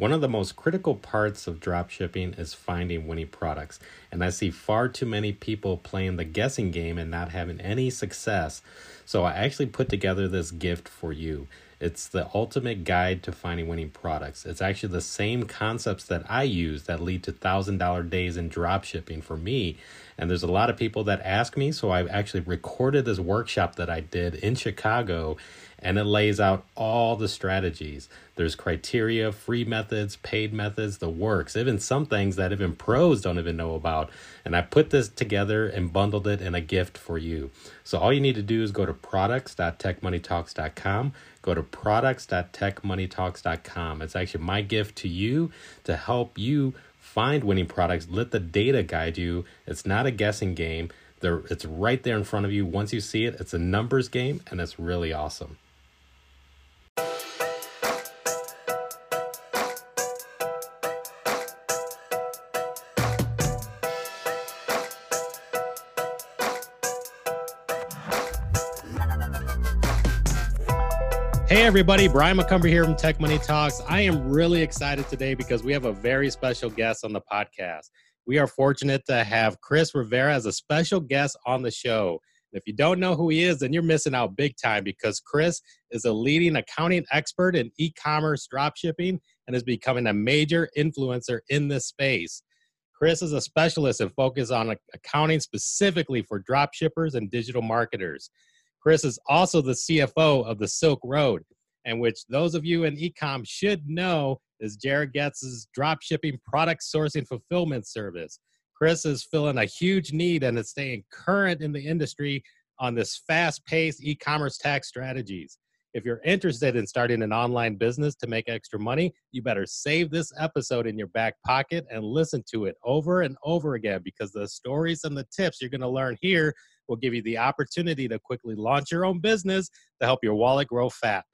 One of the most critical parts of drop shipping is finding winning products. And I see far too many people playing the guessing game and not having any success. So I actually put together this gift for you. It's the ultimate guide to finding winning products. It's actually the same concepts that I use that lead to $1,000 days in drop shipping for me. And there's a lot of people that ask me, so I've actually recorded this workshop that I did in Chicago and it lays out all the strategies. There's criteria, free methods, paid methods, the works, even some things that even pros don't even know about. And I put this together and bundled it in a gift for you. So all you need to do is go to products.techmoneytalks.com. Go to products.techmoneytalks.com. It's actually my gift to you to help you find winning products. Let the data guide you. It's not a guessing game. There, it's right there in front of you. Once you see it, it's a numbers game and it's really awesome. Hey, everybody. Brian McCumber here from Tech Money Talks. I am really excited today because we have a very special guest on the podcast. We are fortunate to have Chris Rivera as a special guest on the show. If you don't know who he is, then you're missing out big time because Chris is a leading accounting expert in e commerce dropshipping and is becoming a major influencer in this space. Chris is a specialist and focus on accounting specifically for dropshippers and digital marketers. Chris is also the CFO of the Silk Road, and which those of you in ecom should know is Jared Goetz's drop shipping product sourcing fulfillment service. Chris is filling a huge need and is staying current in the industry on this fast paced e commerce tax strategies. If you're interested in starting an online business to make extra money, you better save this episode in your back pocket and listen to it over and over again because the stories and the tips you're going to learn here will give you the opportunity to quickly launch your own business to help your wallet grow fat.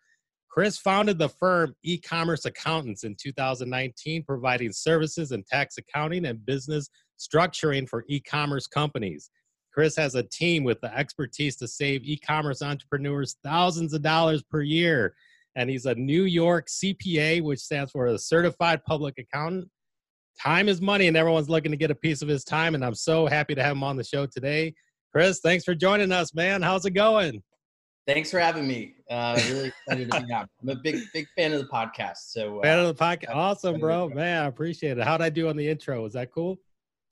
Chris founded the firm E Commerce Accountants in 2019, providing services in tax accounting and business structuring for e commerce companies. Chris has a team with the expertise to save e commerce entrepreneurs thousands of dollars per year. And he's a New York CPA, which stands for a Certified Public Accountant. Time is money, and everyone's looking to get a piece of his time. And I'm so happy to have him on the show today. Chris, thanks for joining us, man. How's it going? Thanks for having me. Uh, really excited to be on. I'm a big, big fan of the podcast. So uh, fan of the podcast. Awesome, bro. Man, I appreciate it. How'd I do on the intro? Was that cool?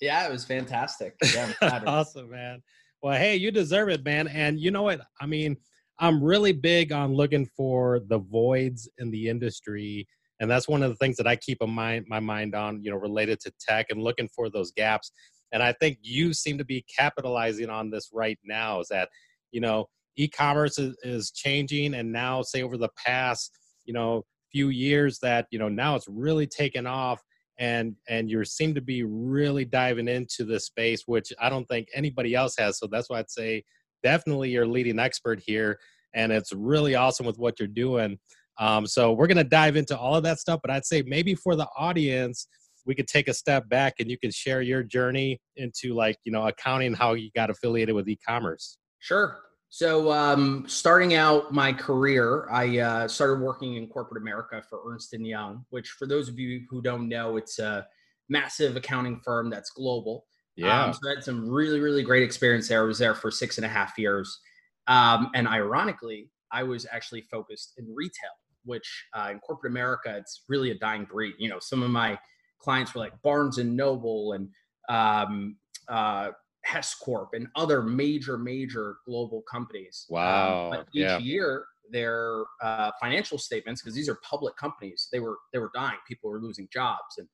Yeah, it was fantastic. Yeah, awesome, man. Well, hey, you deserve it, man. And you know what? I mean, I'm really big on looking for the voids in the industry. And that's one of the things that I keep in mind, my mind on, you know, related to tech and looking for those gaps. And I think you seem to be capitalizing on this right now is that, you know, e-commerce is, is changing. And now say over the past, you know, few years that, you know, now it's really taken off and and you seem to be really diving into this space which i don't think anybody else has so that's why i'd say definitely you're leading expert here and it's really awesome with what you're doing. Um, so we're going to dive into all of that stuff but i'd say maybe for the audience we could take a step back and you can share your journey into like you know accounting how you got affiliated with e-commerce. Sure so, um, starting out my career, I uh, started working in corporate America for Ernst and Young, which, for those of you who don't know, it's a massive accounting firm that's global. Yeah. Um, so I had some really, really great experience there. I was there for six and a half years, um, and ironically, I was actually focused in retail, which uh, in corporate America, it's really a dying breed. You know, some of my clients were like Barnes and Noble and um, uh, Hess Corp and other major, major global companies. Um, wow. Um, but each yeah. year, their uh, financial statements, because these are public companies, they were they were dying. People were losing jobs, and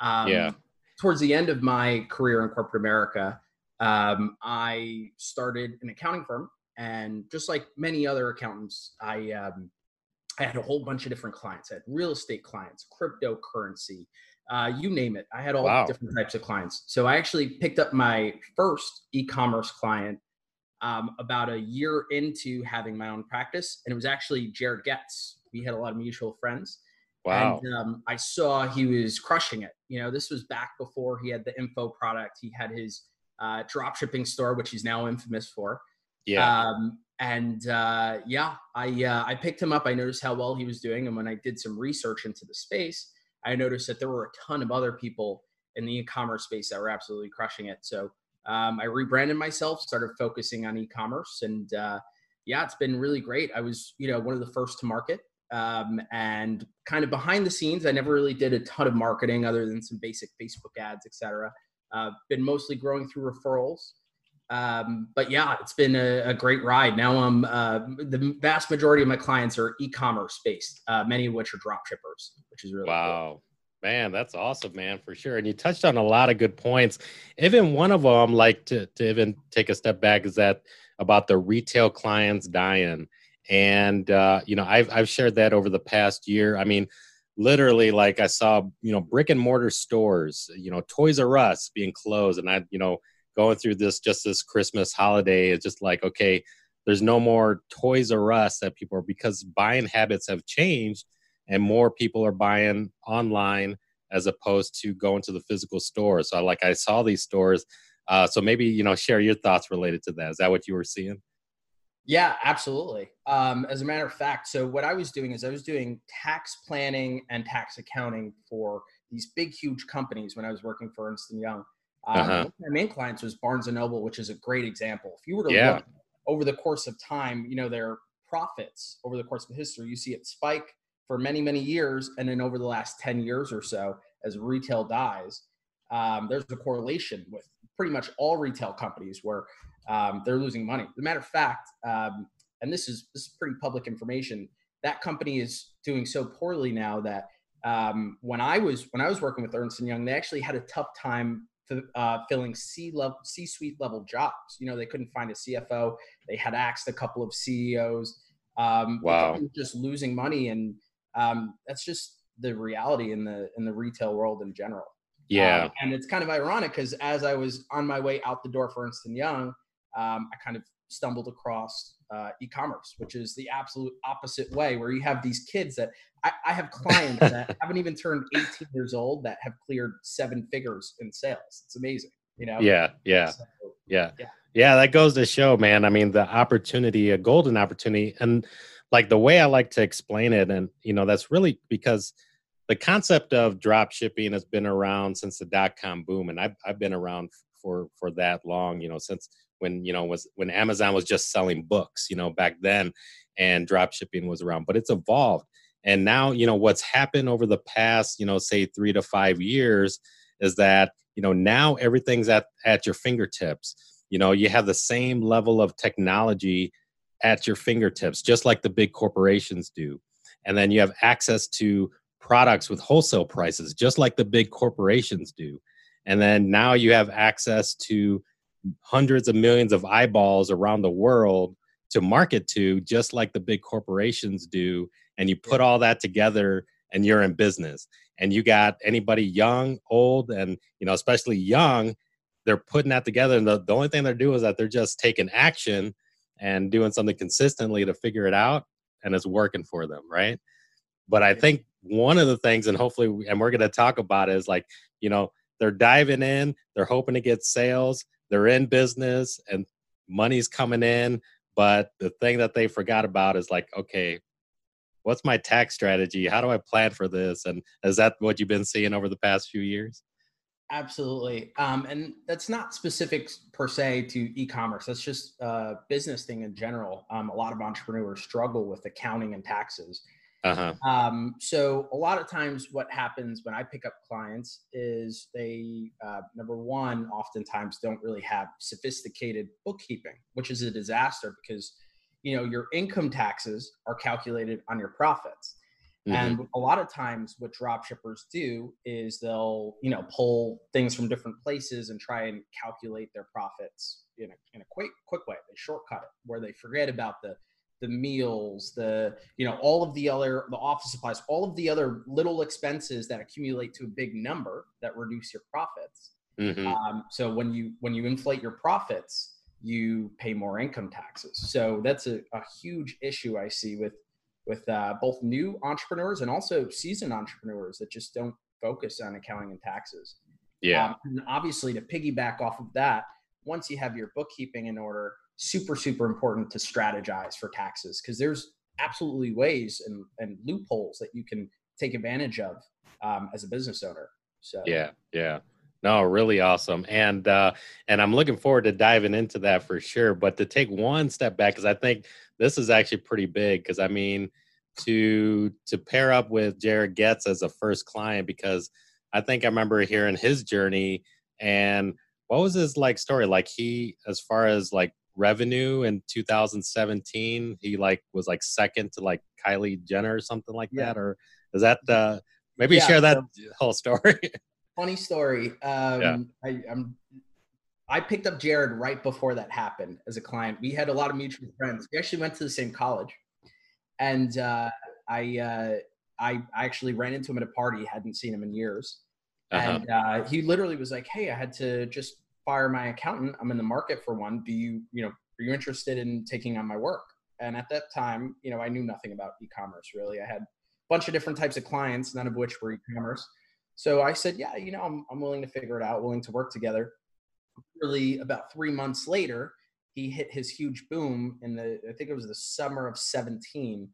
um, yeah. Towards the end of my career in corporate America, um, I started an accounting firm, and just like many other accountants, I um, I had a whole bunch of different clients. I had real estate clients, cryptocurrency, uh, you name it. I had all wow. different types of clients. So I actually picked up my first e-commerce client um, about a year into having my own practice, and it was actually Jared Goetz. We had a lot of mutual friends. Wow. And um, I saw he was crushing it. You know, this was back before he had the info product. He had his uh, drop shipping store, which he's now infamous for. Yeah. Um, and uh, yeah, I uh, I picked him up. I noticed how well he was doing, and when I did some research into the space, I noticed that there were a ton of other people in the e-commerce space that were absolutely crushing it. So um, I rebranded myself, started focusing on e-commerce, and uh, yeah, it's been really great. I was, you know, one of the first to market, um, and kind of behind the scenes, I never really did a ton of marketing other than some basic Facebook ads, etc. Uh, been mostly growing through referrals. Um, but yeah, it's been a, a, great ride. Now I'm uh, the vast majority of my clients are e-commerce based, uh, many of which are drop shippers, which is really wow. Cool. Man, that's awesome, man, for sure. And you touched on a lot of good points. Even one of them, like to, to even take a step back, is that about the retail clients dying. And uh, you know, I've I've shared that over the past year. I mean, literally, like I saw, you know, brick and mortar stores, you know, Toys R Us being closed, and I, you know, going through this just this Christmas holiday, it's just like, okay, there's no more Toys R Us that people are because buying habits have changed and more people are buying online as opposed to going to the physical store. So like I saw these stores. Uh, so maybe you know share your thoughts related to that. Is that what you were seeing? Yeah, absolutely. Um, as a matter of fact, so what I was doing is I was doing tax planning and tax accounting for these big, huge companies when I was working for Ernst and Young. Um, uh-huh. One of my main clients was Barnes and Noble, which is a great example. If you were to yeah. look over the course of time, you know their profits over the course of history, you see it spike for many, many years. And then over the last 10 years or so, as retail dies, um, there's a correlation with pretty much all retail companies where um, they're losing money. As a matter of fact, um, and this is this is pretty public information, that company is doing so poorly now that um, when I was when I was working with Ernst and Young, they actually had a tough time uh, filling C level C suite level jobs. You know, they couldn't find a CFO. They had asked a couple of CEOs. Um, wow, just losing money and um, that's just the reality in the in the retail world in general. Yeah, um, and it's kind of ironic because as I was on my way out the door for Ernst and Young, um, I kind of stumbled across uh, e-commerce, which is the absolute opposite way, where you have these kids that I, I have clients that haven't even turned 18 years old that have cleared seven figures in sales. It's amazing, you know. Yeah, yeah, so, yeah, yeah, yeah. That goes to show, man. I mean, the opportunity, a golden opportunity, and like the way I like to explain it, and you know, that's really because the concept of drop shipping has been around since the dot com boom, and I've I've been around for for that long. You know, since when you know was when Amazon was just selling books, you know, back then, and drop shipping was around, but it's evolved. And now, you know, what's happened over the past, you know, say three to five years is that, you know, now everything's at, at your fingertips. You know, you have the same level of technology at your fingertips, just like the big corporations do. And then you have access to products with wholesale prices, just like the big corporations do. And then now you have access to hundreds of millions of eyeballs around the world to market to, just like the big corporations do. And you put all that together and you're in business. And you got anybody young, old, and you know, especially young, they're putting that together. And the, the only thing they're doing is that they're just taking action and doing something consistently to figure it out and it's working for them right but i think one of the things and hopefully and we're going to talk about is like you know they're diving in they're hoping to get sales they're in business and money's coming in but the thing that they forgot about is like okay what's my tax strategy how do i plan for this and is that what you've been seeing over the past few years Absolutely. Um, and that's not specific per se to e-commerce. That's just a business thing in general. Um, a lot of entrepreneurs struggle with accounting and taxes. Uh-huh. Um, so a lot of times what happens when I pick up clients is they, uh, number one, oftentimes don't really have sophisticated bookkeeping, which is a disaster because, you know, your income taxes are calculated on your profits. Mm-hmm. And a lot of times, what drop shippers do is they'll, you know, pull things from different places and try and calculate their profits in a, in a quick quick way. They shortcut it where they forget about the the meals, the you know, all of the other the office supplies, all of the other little expenses that accumulate to a big number that reduce your profits. Mm-hmm. Um, so when you when you inflate your profits, you pay more income taxes. So that's a, a huge issue I see with with uh, both new entrepreneurs and also seasoned entrepreneurs that just don't focus on accounting and taxes. Yeah. Um, and obviously, to piggyback off of that, once you have your bookkeeping in order, super, super important to strategize for taxes because there's absolutely ways and, and loopholes that you can take advantage of um, as a business owner. So yeah, yeah. No, really awesome. And uh and I'm looking forward to diving into that for sure. But to take one step back, because I think this is actually pretty big. Because I mean, to to pair up with Jared Goetz as a first client, because I think I remember hearing his journey and what was his like story? Like he, as far as like revenue in 2017, he like was like second to like Kylie Jenner or something like yeah. that, or is that uh maybe yeah, share that so, whole story? funny story. Um, yeah. I, I'm I picked up Jared right before that happened as a client. We had a lot of mutual friends. We actually went to the same college, and uh, I, uh, I I actually ran into him at a party. Hadn't seen him in years, uh-huh. and uh, he literally was like, "Hey, I had to just fire my accountant. I'm in the market for one. Do you, you know, are you interested in taking on my work?" And at that time, you know, I knew nothing about e-commerce really. I had a bunch of different types of clients, none of which were e-commerce. So I said, yeah, you know, I'm, I'm willing to figure it out, willing to work together. Really, about three months later, he hit his huge boom in the, I think it was the summer of 17,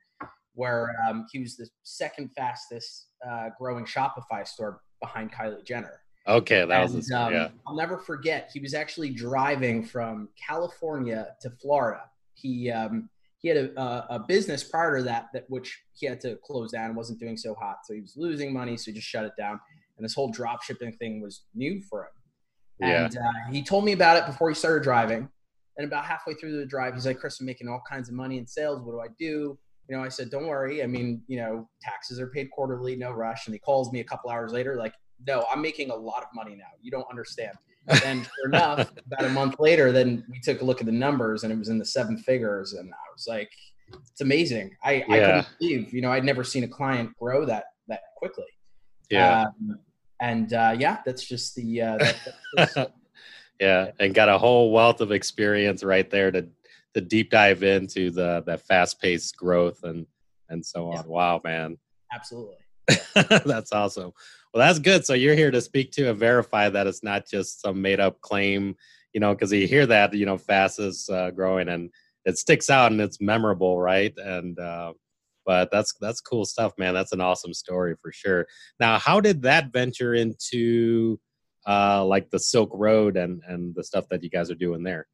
where um, he was the second fastest uh, growing Shopify store behind Kylie Jenner. Okay, that and, was a, um, yeah. I'll never forget. He was actually driving from California to Florida. He um, he had a, a, business prior to that that which he had to close down wasn't doing so hot so he was losing money so he just shut it down and this whole drop shipping thing was new for him yeah. and uh, he told me about it before he started driving and about halfway through the drive he's like chris i'm making all kinds of money in sales what do i do you know i said don't worry i mean you know taxes are paid quarterly no rush and he calls me a couple hours later like no i'm making a lot of money now you don't understand and sure enough, about a month later, then we took a look at the numbers and it was in the seven figures. And I was like, it's amazing. I, yeah. I couldn't believe, you know, I'd never seen a client grow that that quickly. Yeah. Um, and uh, yeah, that's just the uh, that, that's, yeah, and got a whole wealth of experience right there to to deep dive into the that fast paced growth and and so on. Yeah. Wow, man. Absolutely. that's awesome. Well, that's good. So you're here to speak to and verify that it's not just some made up claim, you know, because you hear that, you know, fastest uh, growing and it sticks out and it's memorable, right? And uh, but that's that's cool stuff, man. That's an awesome story for sure. Now, how did that venture into uh, like the Silk Road and and the stuff that you guys are doing there?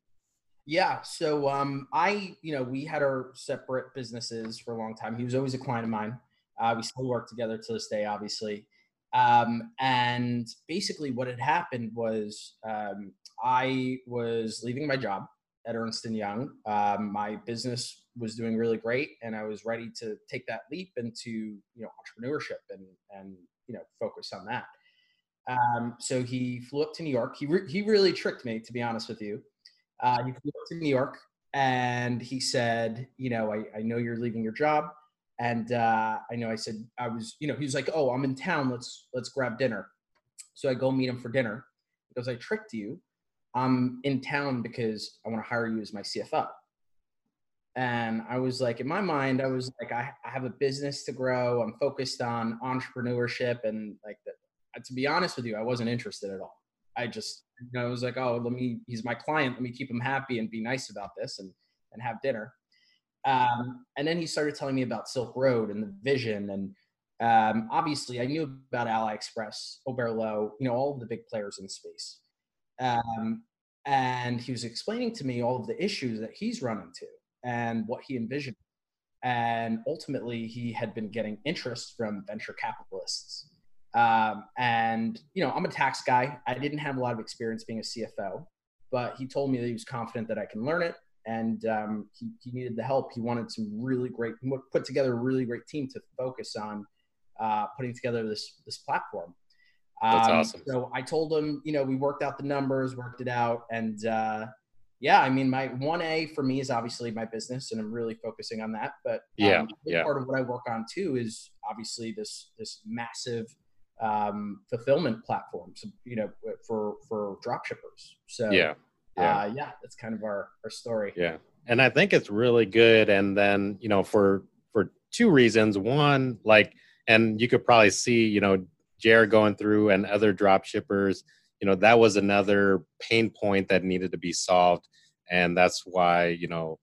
Yeah, so um, I, you know, we had our separate businesses for a long time. He was always a client of mine. Uh, we still work together to this day, obviously. Um, and basically, what had happened was um, I was leaving my job at Ernst and Young. Um, my business was doing really great, and I was ready to take that leap into you know entrepreneurship and and you know focus on that. Um, so he flew up to New York. He re- he really tricked me, to be honest with you. Uh, he flew up to New York and he said, you know, I, I know you're leaving your job. And uh, I know I said I was, you know, he was like, "Oh, I'm in town. Let's let's grab dinner." So I go meet him for dinner because I tricked you. I'm in town because I want to hire you as my CFO. And I was like, in my mind, I was like, I, I have a business to grow. I'm focused on entrepreneurship and like that. To be honest with you, I wasn't interested at all. I just, you know, I was like, oh, let me, he's my client. Let me keep him happy and be nice about this and, and have dinner. Um, and then he started telling me about Silk Road and the vision. And um, obviously, I knew about AliExpress, Oberlo, you know, all of the big players in space. Um, and he was explaining to me all of the issues that he's run into and what he envisioned. And ultimately, he had been getting interest from venture capitalists. Um, and, you know, I'm a tax guy. I didn't have a lot of experience being a CFO, but he told me that he was confident that I can learn it and um, he, he, needed the help. He wanted some really great, put together a really great team to focus on uh, putting together this this platform. That's um, awesome. So I told him, you know, we worked out the numbers, worked it out, and uh, yeah, I mean, my one A for me is obviously my business, and I'm really focusing on that. But um, yeah, yeah. part of what I work on too is obviously this this massive um, fulfillment platform, so, you know, for for drop shippers. So yeah, yeah. Uh, yeah, that's kind of our, our story. Yeah. And I think it's really good. And then, you know, for, for two reasons, one, like, and you could probably see, you know, Jared going through and other drop shippers, you know, that was another pain point that needed to be solved. And that's why, you know,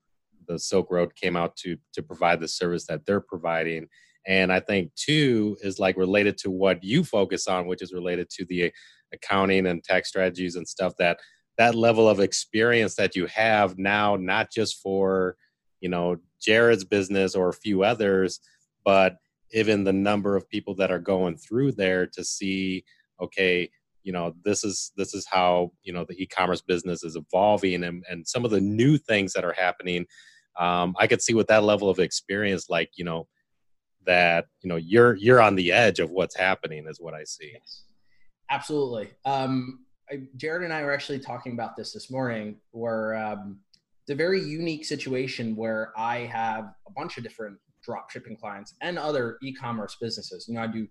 the Silk Road came out to, to provide the service that they're providing. And I think two is like related to what you focus on, which is related to the accounting and tax strategies and stuff that that level of experience that you have now, not just for, you know, Jared's business or a few others, but even the number of people that are going through there to see, okay, you know, this is this is how you know the e-commerce business is evolving, and and some of the new things that are happening. Um, I could see with that level of experience, like you know, that you know you're you're on the edge of what's happening, is what I see. Yes. Absolutely. Um, I, Jared and I were actually talking about this this morning, where um, it's a very unique situation where I have a bunch of different drop shipping clients and other e-commerce businesses. You know, I do,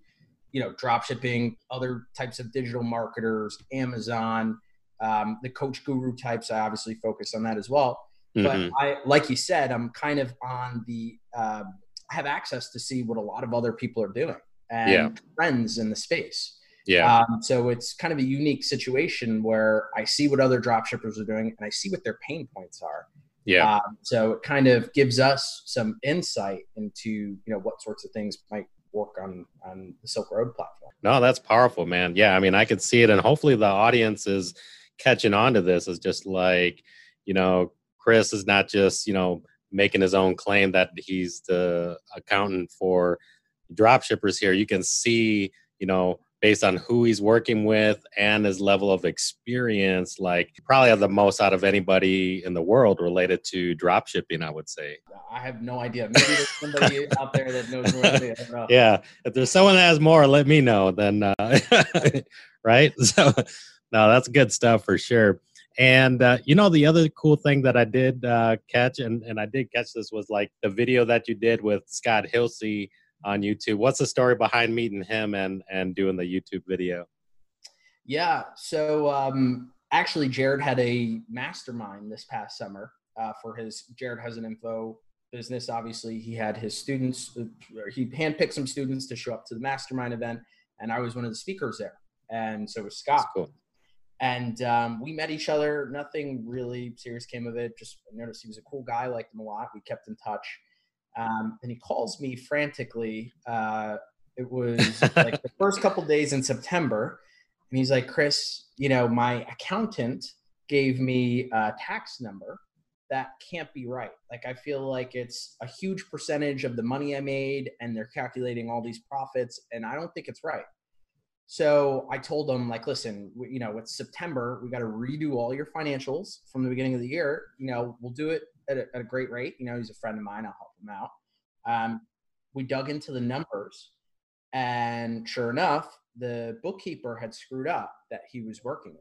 you know, drop shipping, other types of digital marketers, Amazon, um, the coach guru types. I obviously focus on that as well. Mm-hmm. But I, like you said, I'm kind of on the, uh, I have access to see what a lot of other people are doing and yeah. friends in the space. Yeah. Um, so it's kind of a unique situation where I see what other drop shippers are doing and I see what their pain points are. Yeah. Um, so it kind of gives us some insight into you know what sorts of things might work on on the Silk Road platform. No, that's powerful, man. Yeah, I mean, I could see it, and hopefully the audience is catching on to this. Is just like you know, Chris is not just you know making his own claim that he's the accountant for drop shippers here. You can see you know based on who he's working with and his level of experience, like probably have the most out of anybody in the world related to drop shipping, I would say. I have no idea. Maybe there's somebody out there that knows more. Yeah. If there's someone that has more, let me know then. Uh, right. So no, that's good stuff for sure. And uh, you know, the other cool thing that I did uh, catch, and, and I did catch this was like the video that you did with Scott Hilse on YouTube. What's the story behind meeting him and and doing the YouTube video? Yeah, so um, actually, Jared had a mastermind this past summer uh, for his Jared has an info business. Obviously, he had his students. Uh, he handpicked some students to show up to the mastermind event, and I was one of the speakers there. And so was Scott. That's cool. And um, we met each other. Nothing really serious came of it. Just noticed he was a cool guy. Liked him a lot. We kept in touch. Um, and he calls me frantically. Uh, it was like the first couple days in September. And he's like, Chris, you know, my accountant gave me a tax number that can't be right. Like, I feel like it's a huge percentage of the money I made, and they're calculating all these profits, and I don't think it's right. So I told him, like, listen, you know, it's September. We got to redo all your financials from the beginning of the year. You know, we'll do it at a, at a great rate. You know, he's a friend of mine. I'll help him out. Um, we dug into the numbers, and sure enough, the bookkeeper had screwed up that he was working with.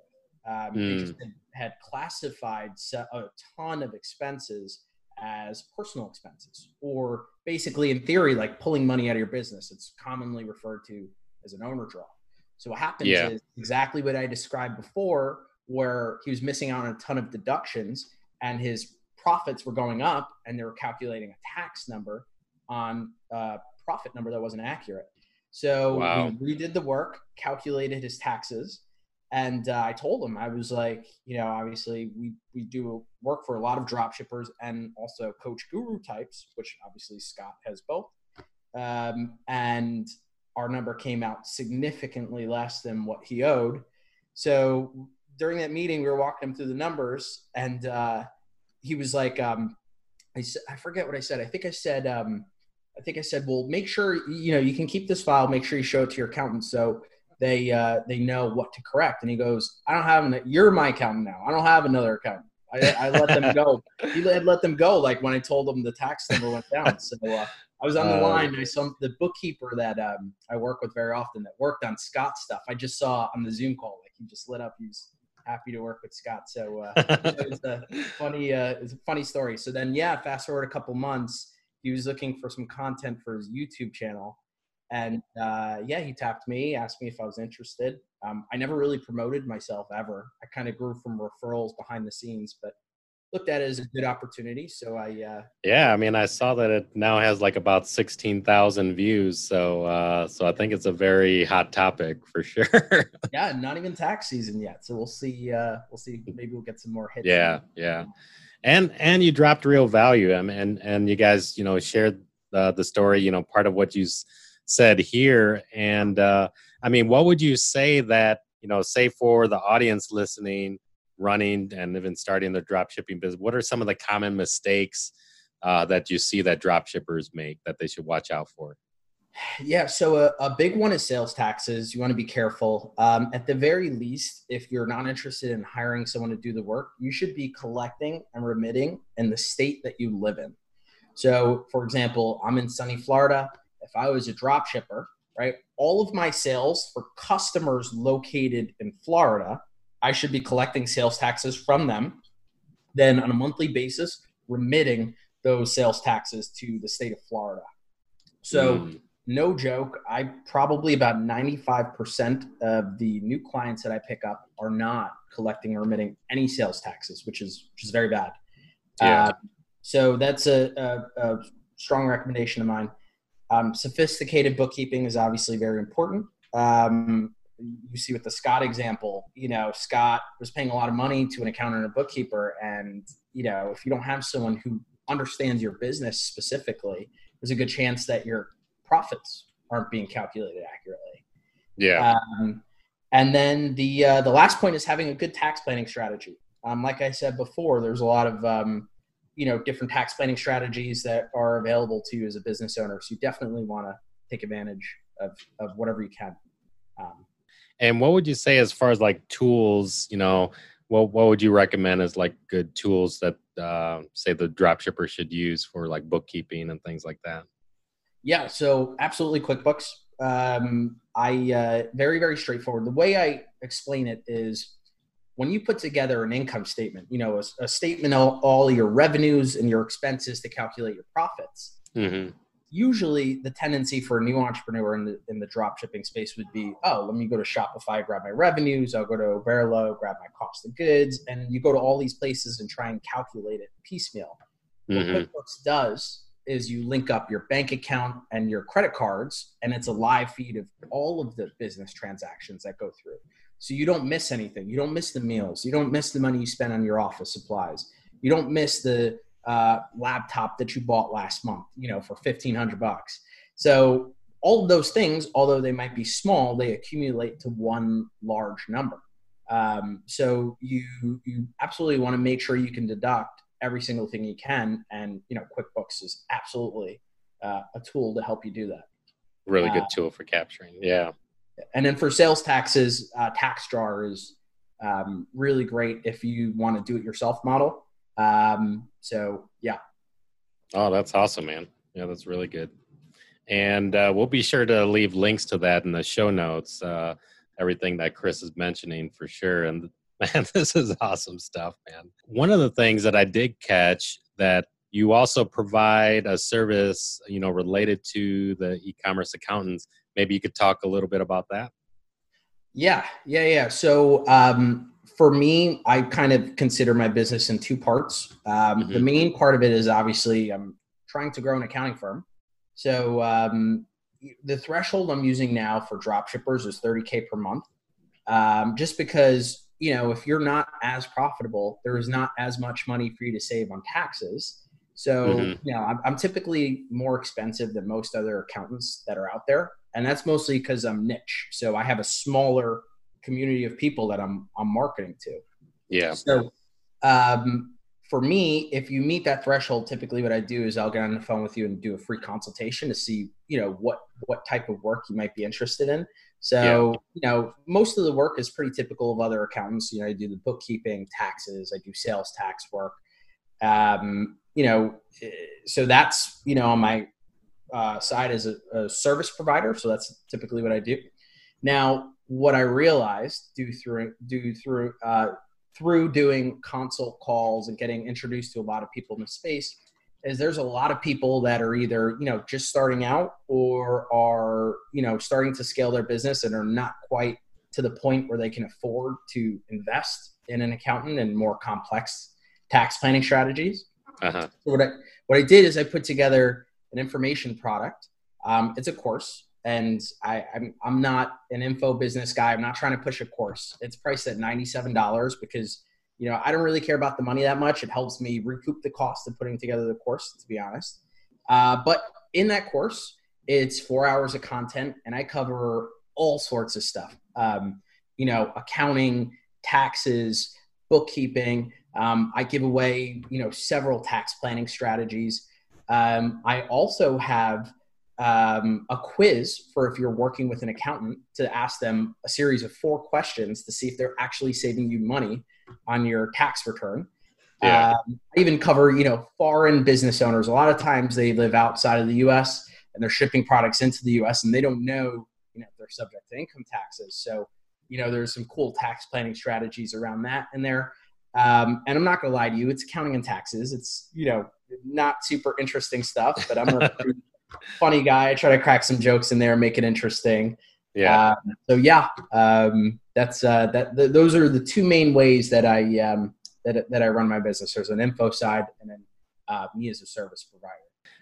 Um, mm. They just had, had classified a ton of expenses as personal expenses, or basically, in theory, like pulling money out of your business. It's commonly referred to as an owner draw. So what happens yeah. is exactly what I described before, where he was missing out on a ton of deductions, and his profits were going up and they were calculating a tax number on a profit number that wasn't accurate. So wow. we redid the work, calculated his taxes, and uh, I told him I was like, you know, obviously we we do work for a lot of drop shippers and also coach guru types, which obviously Scott has both. Um, and our number came out significantly less than what he owed. So during that meeting, we were walking him through the numbers, and uh, he was like, um, I, I forget what I said. I think I said, um, I think I said, well, make sure you know you can keep this file. Make sure you show it to your accountant so they uh, they know what to correct. And he goes, I don't have an. You're my accountant now. I don't have another accountant. I, I let them go. He let, let them go. Like when I told them the tax number went down. So uh, I was on the uh, line. I saw the bookkeeper that um, I work with very often that worked on Scott's stuff. I just saw on the Zoom call, like he just lit up. He's happy to work with Scott. So uh, it's a funny, uh, it's a funny story. So then, yeah, fast forward a couple months, he was looking for some content for his YouTube channel, and uh, yeah, he tapped me, asked me if I was interested. Um, I never really promoted myself ever. I kind of grew from referrals behind the scenes, but looked at it as a good opportunity. So I uh, yeah, I mean, I saw that it now has like about sixteen thousand views. So uh, so I think it's a very hot topic for sure. yeah, not even tax season yet. So we'll see. Uh, we'll see. Maybe we'll get some more hits. Yeah, yeah. And and you dropped real value. I mean, and and you guys, you know, shared uh, the story. You know, part of what you said here, and uh, I mean, what would you say that you know, say for the audience listening, running, and even starting their drop shipping business? What are some of the common mistakes uh, that you see that drop shippers make that they should watch out for? Yeah, so a, a big one is sales taxes. You want to be careful. Um, at the very least, if you're not interested in hiring someone to do the work, you should be collecting and remitting in the state that you live in. So, for example, I'm in sunny Florida. If I was a drop shipper, right, all of my sales for customers located in Florida, I should be collecting sales taxes from them. Then, on a monthly basis, remitting those sales taxes to the state of Florida. So, mm no joke, I probably about 95% of the new clients that I pick up are not collecting or remitting any sales taxes, which is which is very bad. Yeah. Uh, so that's a, a, a, strong recommendation of mine. Um, sophisticated bookkeeping is obviously very important. Um, you see with the Scott example, you know, Scott was paying a lot of money to an accountant and a bookkeeper, and you know, if you don't have someone who understands your business specifically, there's a good chance that your profits aren't being calculated accurately. Yeah. Um, and then the uh, the last point is having a good tax planning strategy. Um, like I said before, there's a lot of um, you know different tax planning strategies that are available to you as a business owner. So you definitely want to take advantage of of whatever you can. Um, and what would you say as far as like tools? You know, what what would you recommend as like good tools that uh, say the dropshipper should use for like bookkeeping and things like that? Yeah, so absolutely QuickBooks. Um, I uh, very very straightforward. The way I explain it is when you put together an income statement, you know, a, a statement of all your revenues and your expenses to calculate your profits. Mm-hmm. Usually, the tendency for a new entrepreneur in the in the drop shipping space would be, oh, let me go to Shopify, grab my revenues. I'll go to Oberlo, grab my cost of goods, and you go to all these places and try and calculate it piecemeal. Mm-hmm. What QuickBooks does is you link up your bank account and your credit cards and it's a live feed of all of the business transactions that go through so you don't miss anything you don't miss the meals you don't miss the money you spend on your office supplies you don't miss the uh, laptop that you bought last month you know for 1500 bucks so all of those things although they might be small they accumulate to one large number um, so you you absolutely want to make sure you can deduct every single thing you can. And you know, QuickBooks is absolutely uh, a tool to help you do that. Really good uh, tool for capturing. Yeah. And then for sales taxes, uh, TaxJar is um, really great if you want to do it yourself model. Um, so yeah. Oh, that's awesome, man. Yeah, that's really good. And uh, we'll be sure to leave links to that in the show notes. Uh, everything that Chris is mentioning for sure. And man, this is awesome stuff, man. One of the things that I did catch that you also provide a service, you know, related to the e-commerce accountants. Maybe you could talk a little bit about that. Yeah, yeah, yeah. So um, for me, I kind of consider my business in two parts. Um, mm-hmm. The main part of it is obviously I'm trying to grow an accounting firm. So um, the threshold I'm using now for drop shippers is 30k per month. Um, just because you know, if you're not as profitable, there is not as much money for you to save on taxes. So, mm-hmm. you know, I'm, I'm, typically more expensive than most other accountants that are out there. And that's mostly because I'm niche. So I have a smaller community of people that I'm, I'm marketing to. Yeah. So, um, for me, if you meet that threshold, typically what I do is I'll get on the phone with you and do a free consultation to see, you know, what what type of work you might be interested in. So, yeah. you know, most of the work is pretty typical of other accountants. You know, I do the bookkeeping, taxes, I do sales tax work. Um, you know, so that's, you know, on my uh, side as a, a, service provider. So that's typically what I do. Now, what I realized do through, do through, uh, through doing consult calls and getting introduced to a lot of people in the space is there's a lot of people that are either you know just starting out or are you know starting to scale their business and are not quite to the point where they can afford to invest in an accountant and more complex tax planning strategies. Uh-huh. So what I what I did is I put together an information product. Um, it's a course, and I, I'm I'm not an info business guy. I'm not trying to push a course. It's priced at ninety seven dollars because you know, I don't really care about the money that much. It helps me recoup the cost of putting together the course, to be honest. Uh, but in that course, it's four hours of content, and I cover all sorts of stuff. Um, you know, accounting, taxes, bookkeeping. Um, I give away, you know, several tax planning strategies. Um, I also have um, a quiz for if you're working with an accountant to ask them a series of four questions to see if they're actually saving you money on your tax return. Yeah. Um, I even cover, you know, foreign business owners. A lot of times they live outside of the U.S. and they're shipping products into the U.S. and they don't know, you know, they're subject to income taxes. So, you know, there's some cool tax planning strategies around that in there. Um, and I'm not going to lie to you, it's accounting and taxes. It's, you know, not super interesting stuff, but I'm a funny guy. I try to crack some jokes in there, make it interesting. Yeah. Uh, so yeah, um, that's uh, that. Th- those are the two main ways that I um, that that I run my business. There's an info side, and then uh, me as a service provider.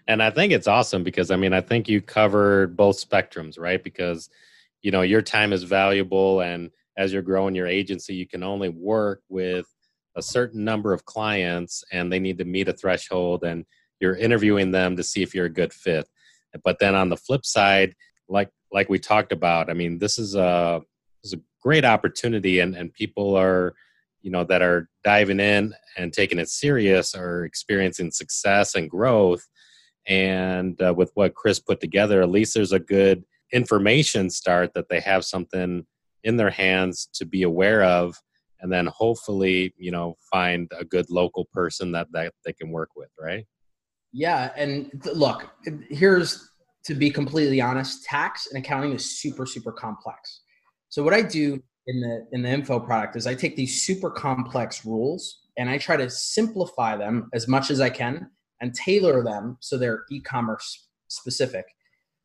And I think it's awesome because I mean I think you covered both spectrums, right? Because you know your time is valuable, and as you're growing your agency, you can only work with a certain number of clients, and they need to meet a threshold, and you're interviewing them to see if you're a good fit. But then on the flip side, like like we talked about, I mean, this is a this is a great opportunity, and and people are you know that are diving in and taking it serious are experiencing success and growth. And uh, with what Chris put together, at least there's a good information start that they have something in their hands to be aware of and then hopefully you know find a good local person that that they can work with right yeah, and look, here's to be completely honest, tax and accounting is super super complex. So what I do in the in the info product is I take these super complex rules and I try to simplify them as much as I can and tailor them so they're e-commerce specific.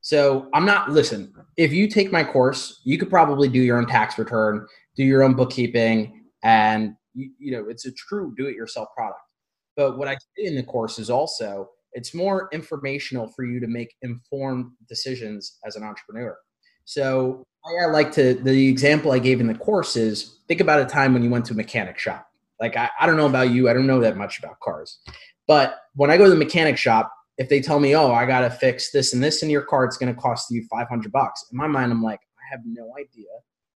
So I'm not listen, if you take my course, you could probably do your own tax return, do your own bookkeeping and you, you know, it's a true do it yourself product. But what I say in the course is also it's more informational for you to make informed decisions as an entrepreneur. So I like to the example I gave in the course is think about a time when you went to a mechanic shop. Like I, I don't know about you, I don't know that much about cars. But when I go to the mechanic shop, if they tell me, oh, I gotta fix this and this in your car, it's gonna cost you 500 bucks. In my mind, I'm like, I have no idea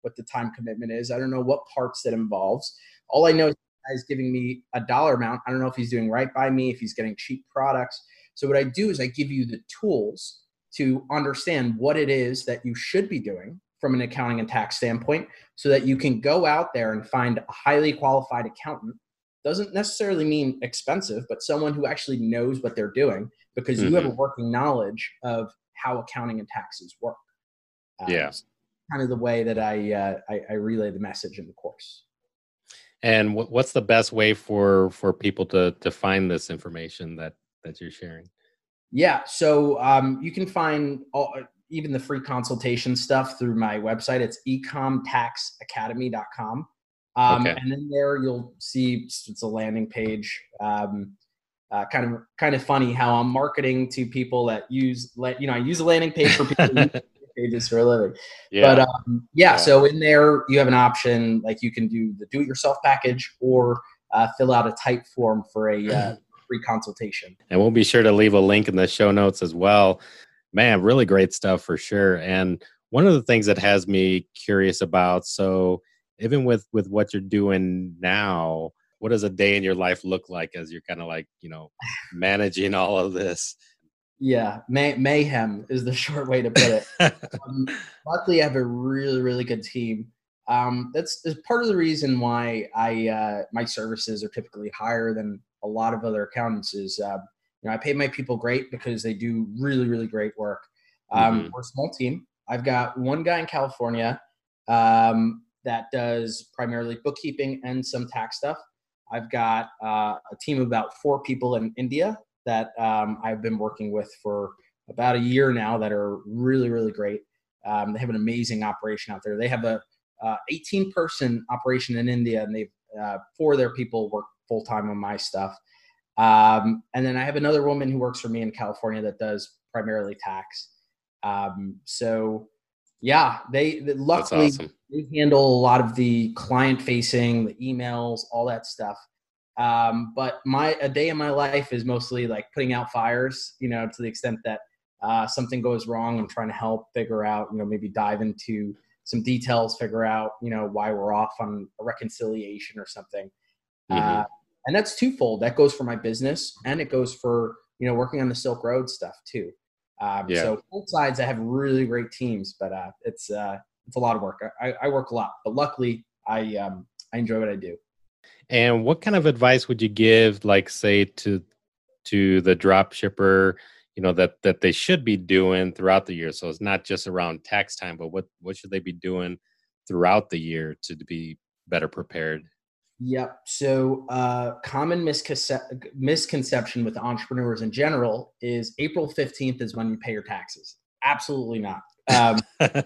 what the time commitment is. I don't know what parts that involves. All I know guy's giving me a dollar amount. I don't know if he's doing right by me, if he's getting cheap products. So what I do is I give you the tools to understand what it is that you should be doing from an accounting and tax standpoint so that you can go out there and find a highly qualified accountant doesn't necessarily mean expensive but someone who actually knows what they're doing because mm-hmm. you have a mm-hmm. working knowledge of how accounting and taxes work um, yeah kind of the way that I, uh, I i relay the message in the course and what's the best way for for people to to find this information that that you're sharing? Yeah, so um, you can find all, even the free consultation stuff through my website. It's ecomtaxacademy.com. Um, okay. And then there you'll see it's a landing page. Um, uh, kind of kind of funny how I'm marketing to people that use let you know I use a landing page for people pages for a living. Yeah. But um, yeah, yeah, so in there you have an option like you can do the do-it-yourself package or uh, fill out a type form for a uh, free consultation. And we'll be sure to leave a link in the show notes as well. Man, really great stuff for sure. And one of the things that has me curious about so even with with what you're doing now what does a day in your life look like as you're kind of like you know managing all of this yeah, may- mayhem is the short way to put it. um, luckily, I have a really, really good team. Um, that's, that's part of the reason why I uh, my services are typically higher than a lot of other accountants. Is uh, you know I pay my people great because they do really, really great work. Um, mm-hmm. We're a small team. I've got one guy in California um, that does primarily bookkeeping and some tax stuff. I've got uh, a team of about four people in India that um, I've been working with for about a year now that are really, really great. Um, they have an amazing operation out there. They have a uh, 18 person operation in India, and they've uh, four of their people work full time on my stuff. Um, and then I have another woman who works for me in California that does primarily tax. Um, so yeah, they, they luckily awesome. they handle a lot of the client facing, the emails, all that stuff. Um, but my a day in my life is mostly like putting out fires, you know, to the extent that uh, something goes wrong, I'm trying to help figure out, you know, maybe dive into some details, figure out, you know, why we're off on a reconciliation or something. Mm-hmm. Uh, and that's twofold. That goes for my business and it goes for, you know, working on the Silk Road stuff too. Um, yeah. So both sides, I have really great teams, but uh, it's uh, it's a lot of work. I, I work a lot, but luckily, I um, I enjoy what I do. And what kind of advice would you give, like, say, to to the drop shipper, you know, that that they should be doing throughout the year? So it's not just around tax time, but what what should they be doing throughout the year to be better prepared? Yep. So, uh, common misconce- misconception with entrepreneurs in general is April 15th is when you pay your taxes. Absolutely not. Um,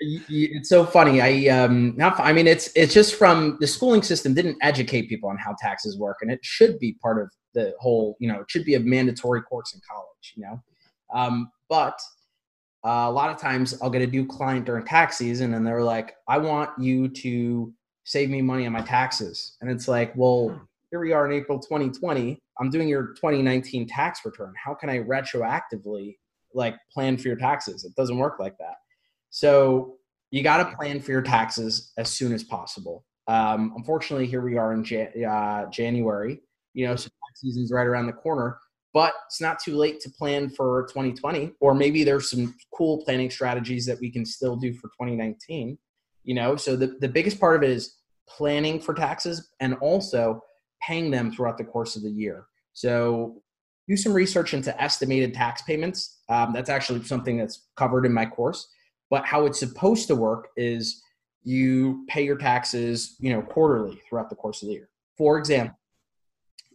it's so funny. I um, not. I mean, it's it's just from the schooling system didn't educate people on how taxes work, and it should be part of the whole. You know, it should be a mandatory course in college. You know, um, but uh, a lot of times I'll get a new client during tax season, and they're like, "I want you to." save me money on my taxes. And it's like, well, hmm. here we are in April 2020. I'm doing your 2019 tax return. How can I retroactively like plan for your taxes? It doesn't work like that. So you got to plan for your taxes as soon as possible. Um, unfortunately, here we are in Jan- uh, January. You know, so tax season's right around the corner. But it's not too late to plan for 2020, or maybe there's some cool planning strategies that we can still do for 2019. You know, so the, the biggest part of it is planning for taxes and also paying them throughout the course of the year. So do some research into estimated tax payments. Um, that's actually something that's covered in my course. But how it's supposed to work is you pay your taxes, you know, quarterly throughout the course of the year. For example,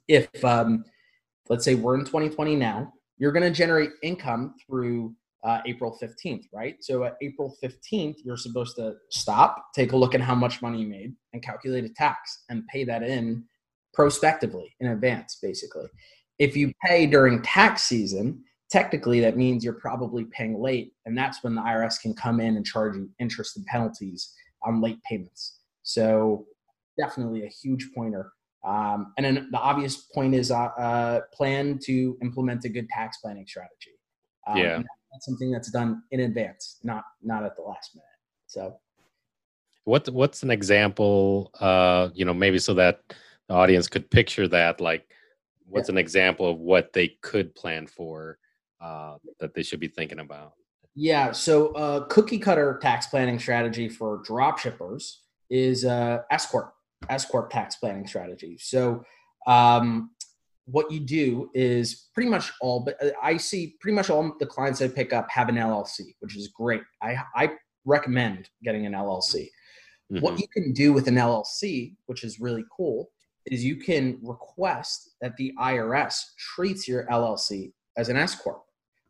if um, let's say we're in 2020 now, you're going to generate income through uh, April 15th, right? So at April 15th, you're supposed to stop, take a look at how much money you made, and calculate a tax and pay that in prospectively in advance, basically. If you pay during tax season, technically that means you're probably paying late, and that's when the IRS can come in and charge you interest and penalties on late payments. So definitely a huge pointer. Um, and then the obvious point is uh, uh, plan to implement a good tax planning strategy. Um, yeah that's something that's done in advance, not not at the last minute. So, what what's an example? Uh, you know, maybe so that the audience could picture that. Like, what's yeah. an example of what they could plan for uh, that they should be thinking about? Yeah. So, uh, cookie cutter tax planning strategy for drop shippers is uh, S corp S corp tax planning strategy. So, um, what you do is pretty much all but uh, i see pretty much all the clients i pick up have an llc which is great i, I recommend getting an llc mm-hmm. what you can do with an llc which is really cool is you can request that the irs treats your llc as an s corp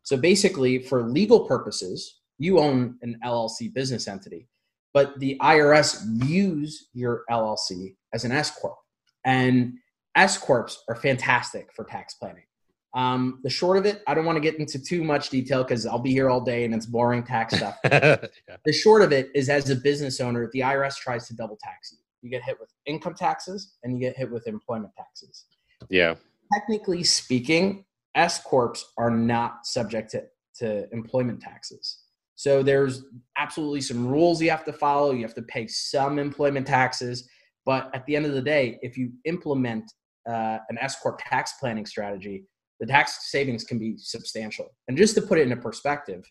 so basically for legal purposes you own an llc business entity but the irs views your llc as an s corp and S corps are fantastic for tax planning. Um, the short of it, I don't want to get into too much detail because I'll be here all day and it's boring tax stuff. yeah. The short of it is, as a business owner, the IRS tries to double tax you. You get hit with income taxes and you get hit with employment taxes. Yeah. Technically speaking, S corps are not subject to, to employment taxes. So there's absolutely some rules you have to follow. You have to pay some employment taxes. But at the end of the day, if you implement uh, an S corp tax planning strategy, the tax savings can be substantial. And just to put it into perspective,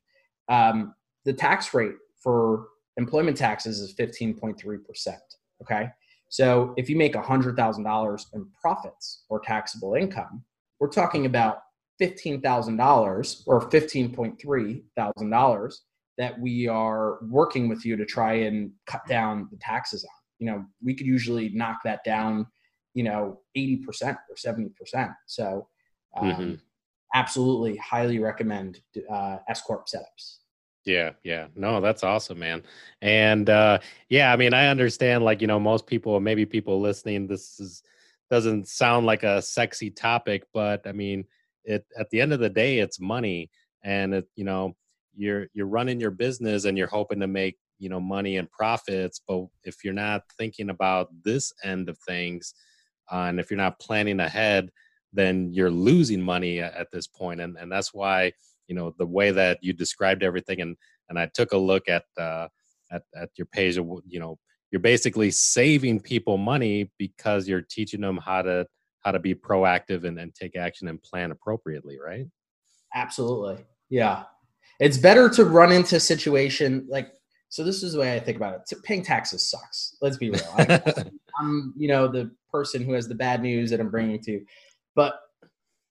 um, the tax rate for employment taxes is 15.3%. Okay. So if you make $100,000 in profits or taxable income, we're talking about $15,000 or $15.3 thousand that we are working with you to try and cut down the taxes on. You know, we could usually knock that down you know 80% or 70% so um, mm-hmm. absolutely highly recommend uh, s corp setups yeah yeah no that's awesome man and uh yeah i mean i understand like you know most people maybe people listening this is doesn't sound like a sexy topic but i mean it at the end of the day it's money and it you know you're you're running your business and you're hoping to make you know money and profits but if you're not thinking about this end of things uh, and if you're not planning ahead then you're losing money at, this point and, and that's why you know the way that you described everything and and i took a look at uh at, at your page you know you're basically saving people money because you're teaching them how to how to be proactive and, and take action and plan appropriately right? Absolutely. Yeah. It's better to run into a situation like so this is the way i think about it. Paying taxes sucks. Let's be real. I, i'm you know the person who has the bad news that i'm bringing to but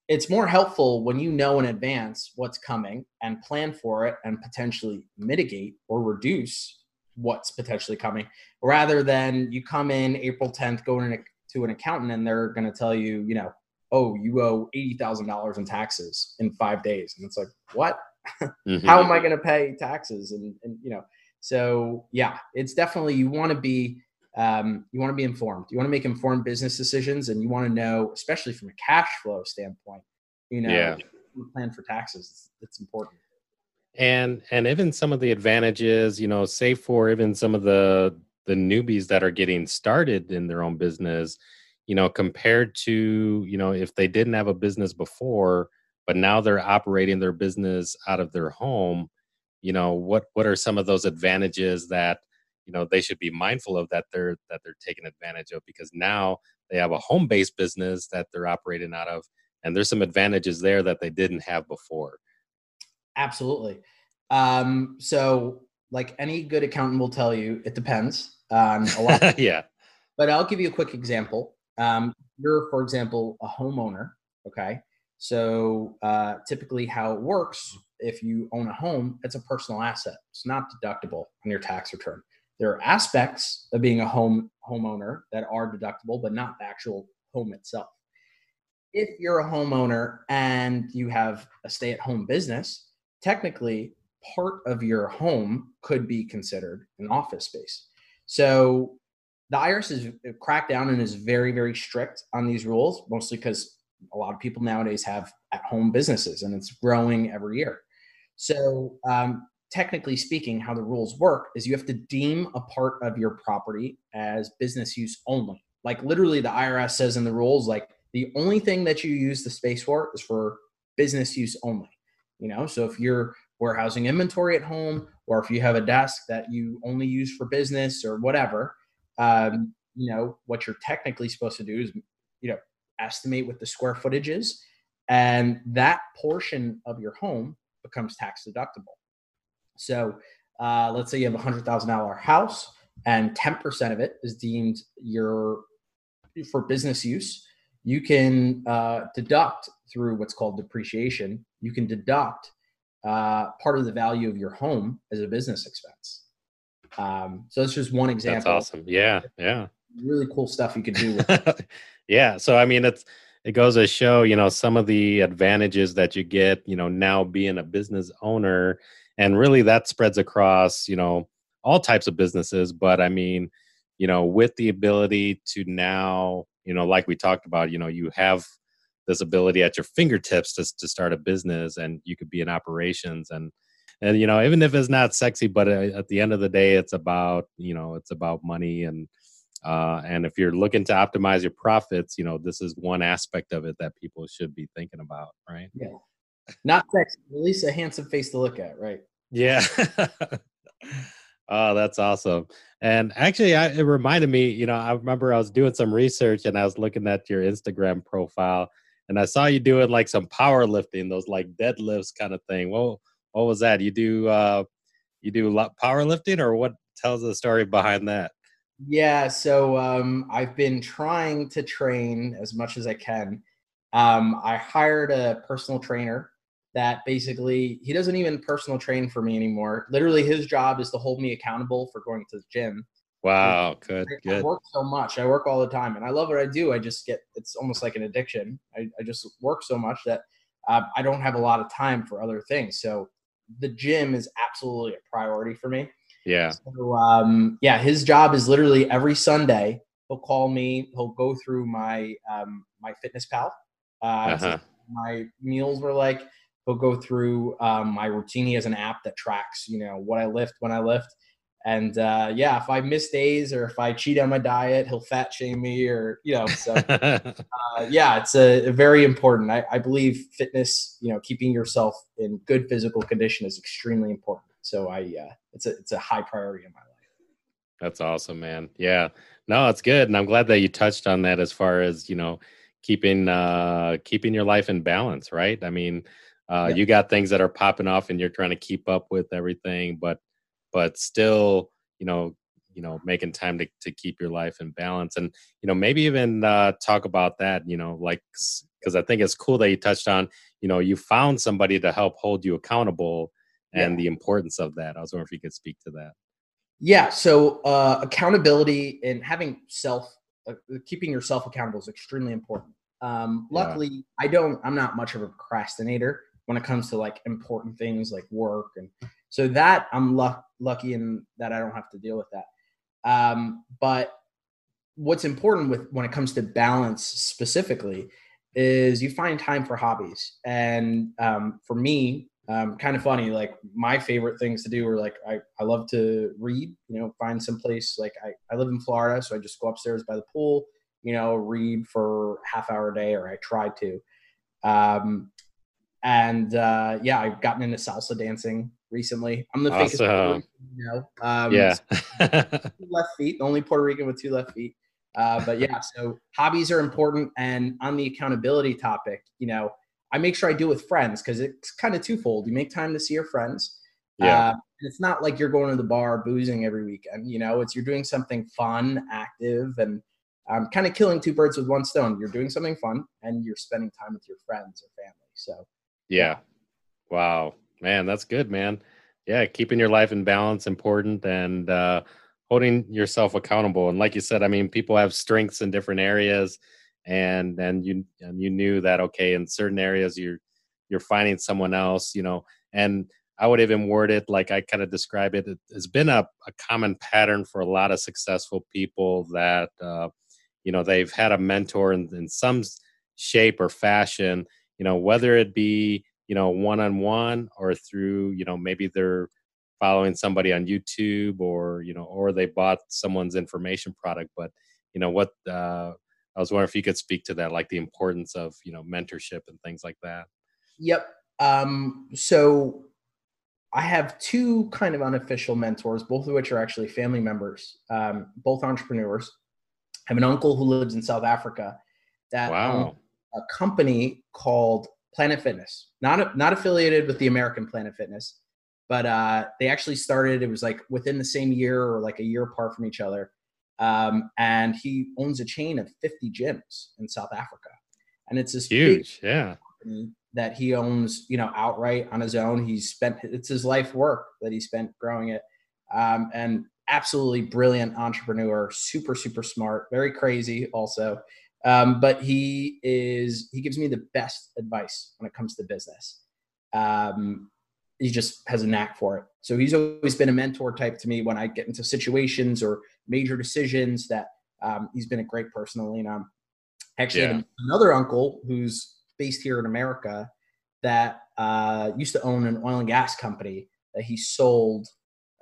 it's more helpful when you know in advance what's coming and plan for it and potentially mitigate or reduce what's potentially coming rather than you come in April 10th, going to an accountant and they're going to tell you, you know, oh, you owe $80,000 in taxes in five days. And it's like, what? mm-hmm. How am I going to pay taxes? And, and, you know, so yeah, it's definitely, you want to be, um, you want to be informed. You want to make informed business decisions and you want to know, especially from a cash flow standpoint, you know, yeah. plan for taxes. It's, it's important and and even some of the advantages you know say for even some of the the newbies that are getting started in their own business you know compared to you know if they didn't have a business before but now they're operating their business out of their home you know what what are some of those advantages that you know they should be mindful of that they're that they're taking advantage of? Because now they have a home based business that they're operating out of and there's some advantages there that they didn't have before. Absolutely. Um, so, like any good accountant will tell you, it depends lot. yeah. But I'll give you a quick example. Um, you're, for example, a homeowner. Okay. So, uh, typically, how it works if you own a home, it's a personal asset. It's not deductible on your tax return. There are aspects of being a home homeowner that are deductible, but not the actual home itself. If you're a homeowner and you have a stay-at-home business, technically part of your home could be considered an office space. So the IRS is uh, cracked down and is very, very strict on these rules, mostly because a lot of people nowadays have at home businesses and it's growing every year. So, um, technically speaking, how the rules work is you have to deem a part of your property as business use only. Like literally, the IRS says in the rules, like the only thing that you use the space for is for business use only. You know, so if you're warehousing inventory at home, or if you have a desk that you only use for business or whatever, um, you know, what you're technically supposed to do is, you know, estimate what the square footage is, and that portion of your home becomes tax deductible. So, uh, let's say you have a hundred thousand dollar house, and ten percent of it is deemed your for business use. You can uh, deduct through what's called depreciation you can deduct uh, part of the value of your home as a business expense. Um, so that's just one example. That's awesome. Yeah, yeah. Really cool stuff you could do. yeah. So I mean, it's it goes to show, you know, some of the advantages that you get, you know, now being a business owner, and really that spreads across, you know, all types of businesses. But I mean, you know, with the ability to now, you know, like we talked about, you know, you have this ability at your fingertips to, to start a business and you could be in operations and and you know even if it's not sexy but uh, at the end of the day it's about you know it's about money and uh, and if you're looking to optimize your profits you know this is one aspect of it that people should be thinking about right? Yeah. Not sexy at least a handsome face to look at right. Yeah. Oh that's awesome. And actually I, it reminded me you know i remember i was doing some research and i was looking at your instagram profile and I saw you doing like some powerlifting, those like deadlifts kind of thing. Well, what was that? You do uh, you do powerlifting, or what tells the story behind that? Yeah, so um, I've been trying to train as much as I can. Um, I hired a personal trainer that basically he doesn't even personal train for me anymore. Literally, his job is to hold me accountable for going to the gym. Wow, good, I, good. I work so much. I work all the time, and I love what I do. I just get it's almost like an addiction. I, I just work so much that uh, I don't have a lot of time for other things. So the gym is absolutely a priority for me. Yeah. So um, yeah, his job is literally every Sunday. He'll call me. He'll go through my um, MyFitnessPal. Uh, uh-huh. my meals were like. He'll go through um, my routine. He has an app that tracks, you know, what I lift when I lift And uh, yeah, if I miss days or if I cheat on my diet, he'll fat shame me or, you know, so uh, yeah, it's a, a very important. I, I, believe fitness, you know, keeping yourself in good physical condition is extremely important. So I, uh, it's a, it's a high priority in my life. That's awesome, man. Yeah, no, it's good. And I'm glad that you touched on that as far as, you know, keeping, uh, keeping your life in balance, right? I mean, uh, yeah. you got things that are popping off and you're trying to keep up with everything, but but still, you know, you know, making time to, to keep your life in balance and, you know, maybe even uh, talk about that, you know, like, because I think it's cool that you touched on, you know, you found somebody to help hold you accountable and yeah. the importance of that. I was wondering if you could speak to that. Yeah. So uh, accountability and having self, uh, keeping yourself accountable is extremely important. Um, luckily, yeah. I don't. I'm not much of a procrastinator when it comes to like important things like work and so that i'm luck, lucky in that i don't have to deal with that. Um, but what's important with when it comes to balance specifically is you find time for hobbies. And um, for me um, kind of funny like my favorite things to do are like I, I love to read you know find some place like I, I live in florida so i just go upstairs by the pool you know read for half hour a day or i try to. Um, and uh, yeah, I've gotten into salsa dancing recently. I'm the awesome. you know. Um, yeah, left feet, the only Puerto Rican with two left feet. Uh, but yeah, so hobbies are important. And on the accountability topic, you know, I make sure I do with friends because it's kind of twofold. You make time to see your friends. Yeah. Uh, it's not like you're going to the bar boozing every weekend. You know, it's you're doing something fun, active, and um, kind of killing two birds with one stone. You're doing something fun, and you're spending time with your friends or family. So yeah. Wow. Man, that's good, man. Yeah, keeping your life in balance important and uh holding yourself accountable. And like you said, I mean, people have strengths in different areas and and you and you knew that okay, in certain areas you're you're finding someone else, you know, and I would even word it like I kind of describe it. It has been a, a common pattern for a lot of successful people that uh, you know they've had a mentor in, in some shape or fashion you know whether it be you know one on one or through you know maybe they're following somebody on youtube or you know or they bought someone's information product but you know what uh i was wondering if you could speak to that like the importance of you know mentorship and things like that. Yep um so i have two kind of unofficial mentors both of which are actually family members um both entrepreneurs. I have an uncle who lives in south africa that wow. a company called Planet Fitness, not not affiliated with the American Planet Fitness, but uh, they actually started. It was like within the same year or like a year apart from each other. Um, and he owns a chain of 50 gyms in South Africa, and it's this huge, yeah, that he owns, you know, outright on his own. He's spent it's his life work that he spent growing it, um, and absolutely brilliant entrepreneur, super super smart, very crazy also. Um, but he is he gives me the best advice when it comes to business. Um, he just has a knack for it. So he's always been a mentor type to me when I get into situations or major decisions. That um, he's been a great person to lean on. Actually, yeah. another uncle who's based here in America that uh, used to own an oil and gas company that he sold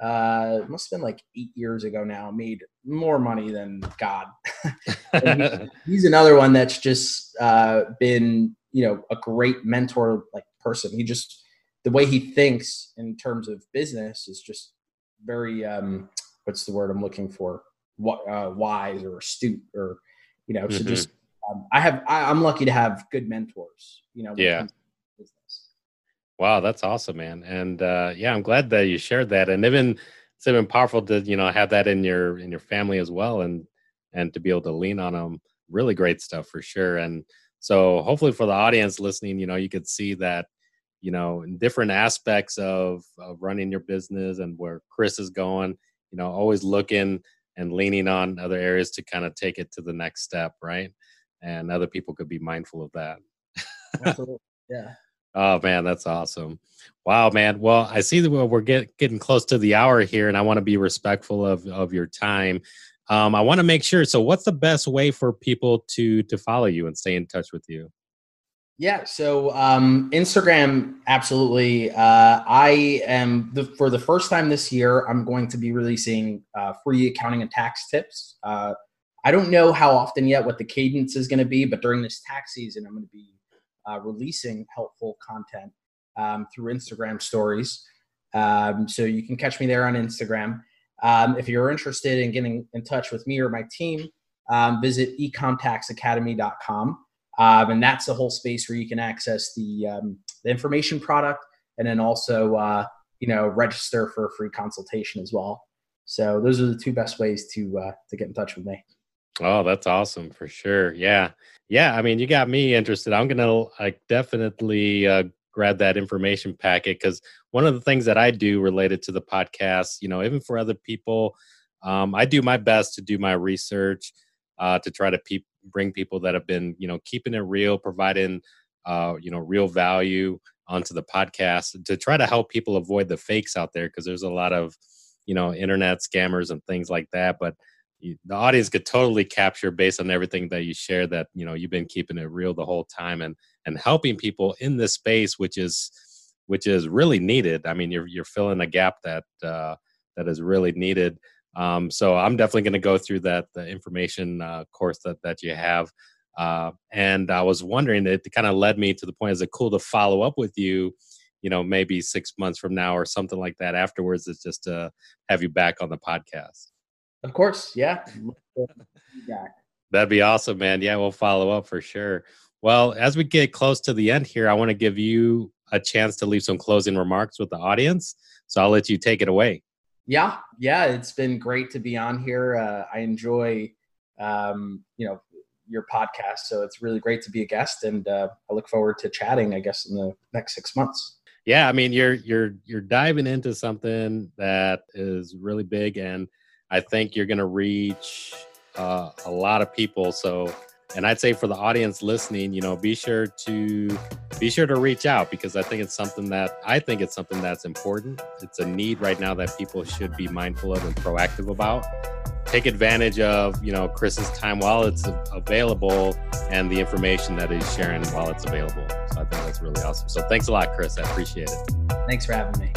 uh, must have been like eight years ago now, made more money than God. he's, he's, another one that's just uh, been, you know, a great mentor like person. He just, the way he thinks in terms of business is just very, um, what's the word I'm looking for? Uh, wise or astute or, you know, mm-hmm. so just, um, I have, I, am lucky to have good mentors, you know, yeah. Wow, that's awesome, man. And uh, yeah, I'm glad that you shared that. And even it's even powerful to you know have that in your in your family as well, and and to be able to lean on them. Really great stuff for sure. And so hopefully for the audience listening, you know, you could see that you know in different aspects of, of running your business and where Chris is going. You know, always looking and leaning on other areas to kind of take it to the next step, right? And other people could be mindful of that. Yeah. Oh man, that's awesome! Wow, man. Well, I see that we're get, getting close to the hour here, and I want to be respectful of of your time. Um, I want to make sure. So, what's the best way for people to to follow you and stay in touch with you? Yeah, so um, Instagram, absolutely. Uh, I am the, for the first time this year. I'm going to be releasing uh, free accounting and tax tips. Uh, I don't know how often yet, what the cadence is going to be, but during this tax season, I'm going to be uh, releasing helpful content um, through Instagram stories. Um, so you can catch me there on Instagram. Um, if you're interested in getting in touch with me or my team, um, visit ecommtaxacademy.com. Um, and that's the whole space where you can access the, um, the information product and then also, uh, you know, register for a free consultation as well. So those are the two best ways to, uh, to get in touch with me. Oh, that's awesome for sure. Yeah. Yeah. I mean, you got me interested. I'm going to like definitely uh, grab that information packet because one of the things that I do related to the podcast, you know, even for other people, um, I do my best to do my research uh, to try to pe- bring people that have been, you know, keeping it real, providing, uh, you know, real value onto the podcast to try to help people avoid the fakes out there because there's a lot of, you know, internet scammers and things like that. But you, the audience could totally capture based on everything that you share that you know you've been keeping it real the whole time and and helping people in this space which is which is really needed. I mean you're you're filling a gap that uh, that is really needed. Um, so i'm definitely going to go through that the information uh, course that that you have. Uh, and i was wondering it kind of led me to the point is it cool to follow up with you you know maybe six months from now or something like that afterwards it's just to have you back on the podcast of course yeah that'd be awesome man yeah we'll follow up for sure well as we get close to the end here i want to give you a chance to leave some closing remarks with the audience so i'll let you take it away yeah, yeah, it's been great to be on here. Uh, I enjoy, um, you know, your podcast, so it's really great to be a guest, and uh, I look forward to chatting. I guess in the next six months. Yeah, I mean, you're you're you're diving into something that is really big, and I think you're going to reach uh, a lot of people. So and I'd say for the audience listening, you know, be sure to be sure to reach out because I think it's something that I think it's something that's important. It's a need right now that people should be mindful of and proactive about. Take advantage of, you know, Chris's time while it's available and the information that he's sharing while it's available. So I think that's really awesome. So thanks a lot, Chris. I appreciate it. Thanks for having me.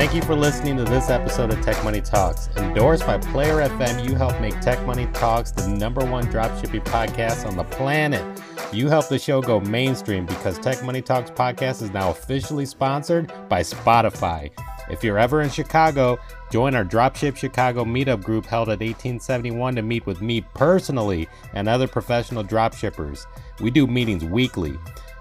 Thank you for listening to this episode of Tech Money Talks. Endorsed by Player FM, you help make Tech Money Talks the number one dropshipping podcast on the planet. You help the show go mainstream because Tech Money Talks podcast is now officially sponsored by Spotify. If you're ever in Chicago, join our Dropship Chicago meetup group held at 1871 to meet with me personally and other professional dropshippers. We do meetings weekly.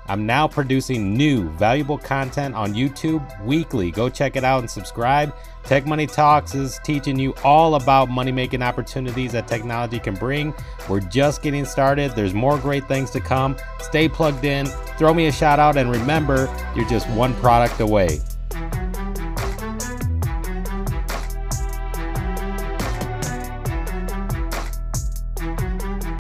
I'm now producing new, valuable content on YouTube weekly. Go check it out and subscribe. Tech Money Talks is teaching you all about money making opportunities that technology can bring. We're just getting started. There's more great things to come. Stay plugged in, throw me a shout out, and remember, you're just one product away.